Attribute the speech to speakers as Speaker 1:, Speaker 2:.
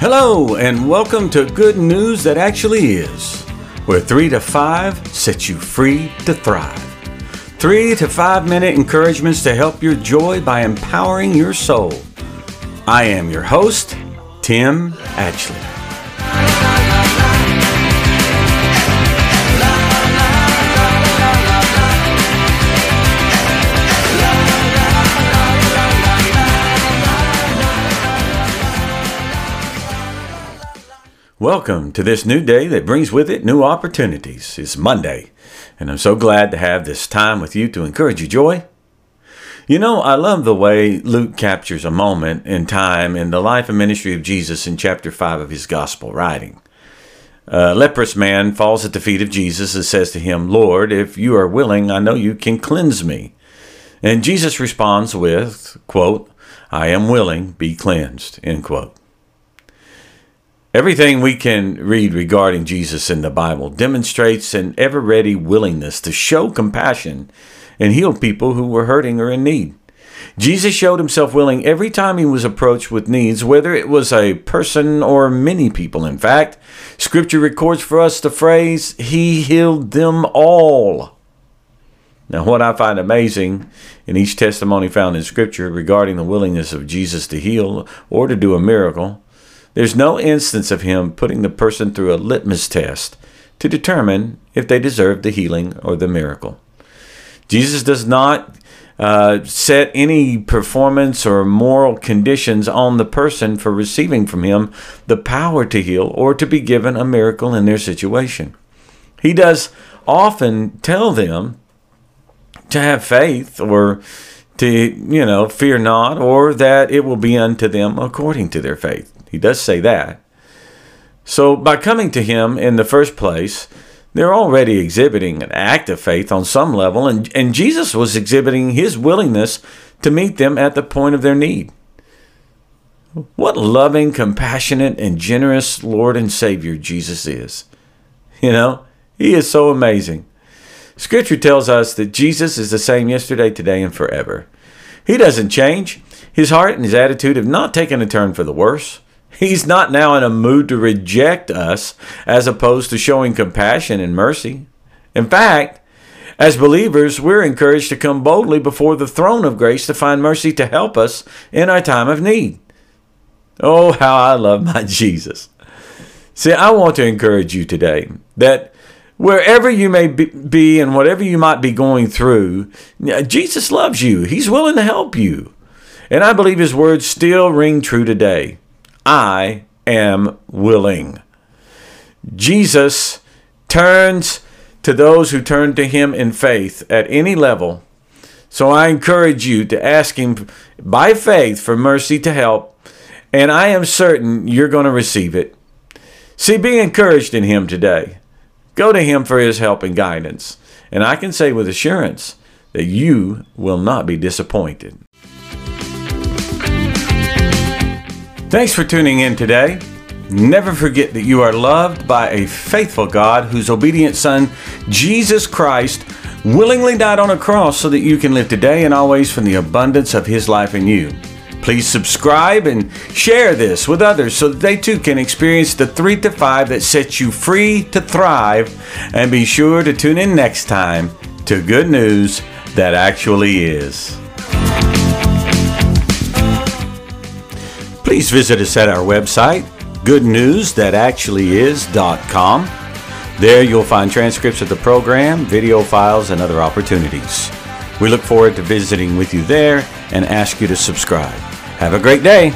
Speaker 1: Hello, and welcome to Good News That Actually Is, where 3 to 5 sets you free to thrive. 3 to 5 minute encouragements to help your joy by empowering your soul. I am your host, Tim Atchley. Welcome to this new day that brings with it new opportunities. It's Monday, and I'm so glad to have this time with you to encourage you, Joy. You know, I love the way Luke captures a moment in time in the life and ministry of Jesus in chapter 5 of his gospel writing. A leprous man falls at the feet of Jesus and says to him, Lord, if you are willing, I know you can cleanse me. And Jesus responds with, quote, I am willing, be cleansed, end quote. Everything we can read regarding Jesus in the Bible demonstrates an ever ready willingness to show compassion and heal people who were hurting or in need. Jesus showed himself willing every time he was approached with needs, whether it was a person or many people. In fact, Scripture records for us the phrase, He healed them all. Now, what I find amazing in each testimony found in Scripture regarding the willingness of Jesus to heal or to do a miracle there's no instance of him putting the person through a litmus test to determine if they deserve the healing or the miracle. Jesus does not uh, set any performance or moral conditions on the person for receiving from him the power to heal or to be given a miracle in their situation. He does often tell them to have faith or to, you know, fear not, or that it will be unto them according to their faith. He does say that. So, by coming to him in the first place, they're already exhibiting an act of faith on some level, and, and Jesus was exhibiting his willingness to meet them at the point of their need. What loving, compassionate, and generous Lord and Savior Jesus is. You know, he is so amazing. Scripture tells us that Jesus is the same yesterday, today, and forever. He doesn't change. His heart and his attitude have not taken a turn for the worse. He's not now in a mood to reject us as opposed to showing compassion and mercy. In fact, as believers, we're encouraged to come boldly before the throne of grace to find mercy to help us in our time of need. Oh, how I love my Jesus. See, I want to encourage you today that wherever you may be and whatever you might be going through, Jesus loves you. He's willing to help you. And I believe his words still ring true today. I am willing. Jesus turns to those who turn to him in faith at any level. So I encourage you to ask him by faith for mercy to help, and I am certain you're going to receive it. See, be encouraged in him today. Go to him for his help and guidance, and I can say with assurance that you will not be disappointed. Thanks for tuning in today. Never forget that you are loved by a faithful God whose obedient Son, Jesus Christ, willingly died on a cross so that you can live today and always from the abundance of His life in you. Please subscribe and share this with others so that they too can experience the 3 to 5 that sets you free to thrive. And be sure to tune in next time to Good News That Actually Is. Please visit us at our website, goodnewsthatactuallyis.com. There you'll find transcripts of the program, video files, and other opportunities. We look forward to visiting with you there and ask you to subscribe. Have a great day.